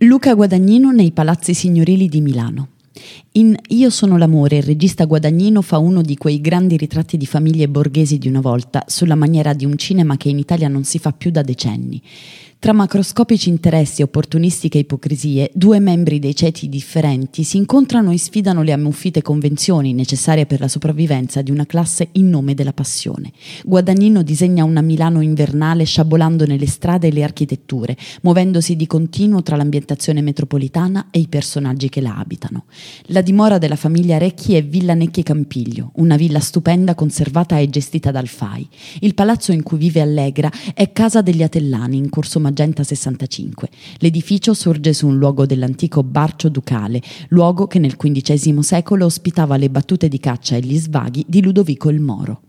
Luca Guadagnino nei palazzi signorili di Milano. In Io sono l'amore il regista Guadagnino fa uno di quei grandi ritratti di famiglie borghesi di una volta, sulla maniera di un cinema che in Italia non si fa più da decenni. Tra macroscopici interessi e opportunistiche ipocrisie, due membri dei ceti differenti si incontrano e sfidano le ammuffite convenzioni necessarie per la sopravvivenza di una classe in nome della passione. Guadagnino disegna una Milano invernale sciabolando nelle strade e le architetture, muovendosi di continuo tra l'ambientazione metropolitana e i personaggi che la abitano. La dimora della famiglia Recchi è Villa Necchi Campiglio, una villa stupenda conservata e gestita dal FAI. Il palazzo in cui vive Allegra è Casa degli Atellani in Corso Magenta 65. L'edificio sorge su un luogo dell'antico Barcio Ducale, luogo che nel XV secolo ospitava le battute di caccia e gli svaghi di Ludovico il Moro.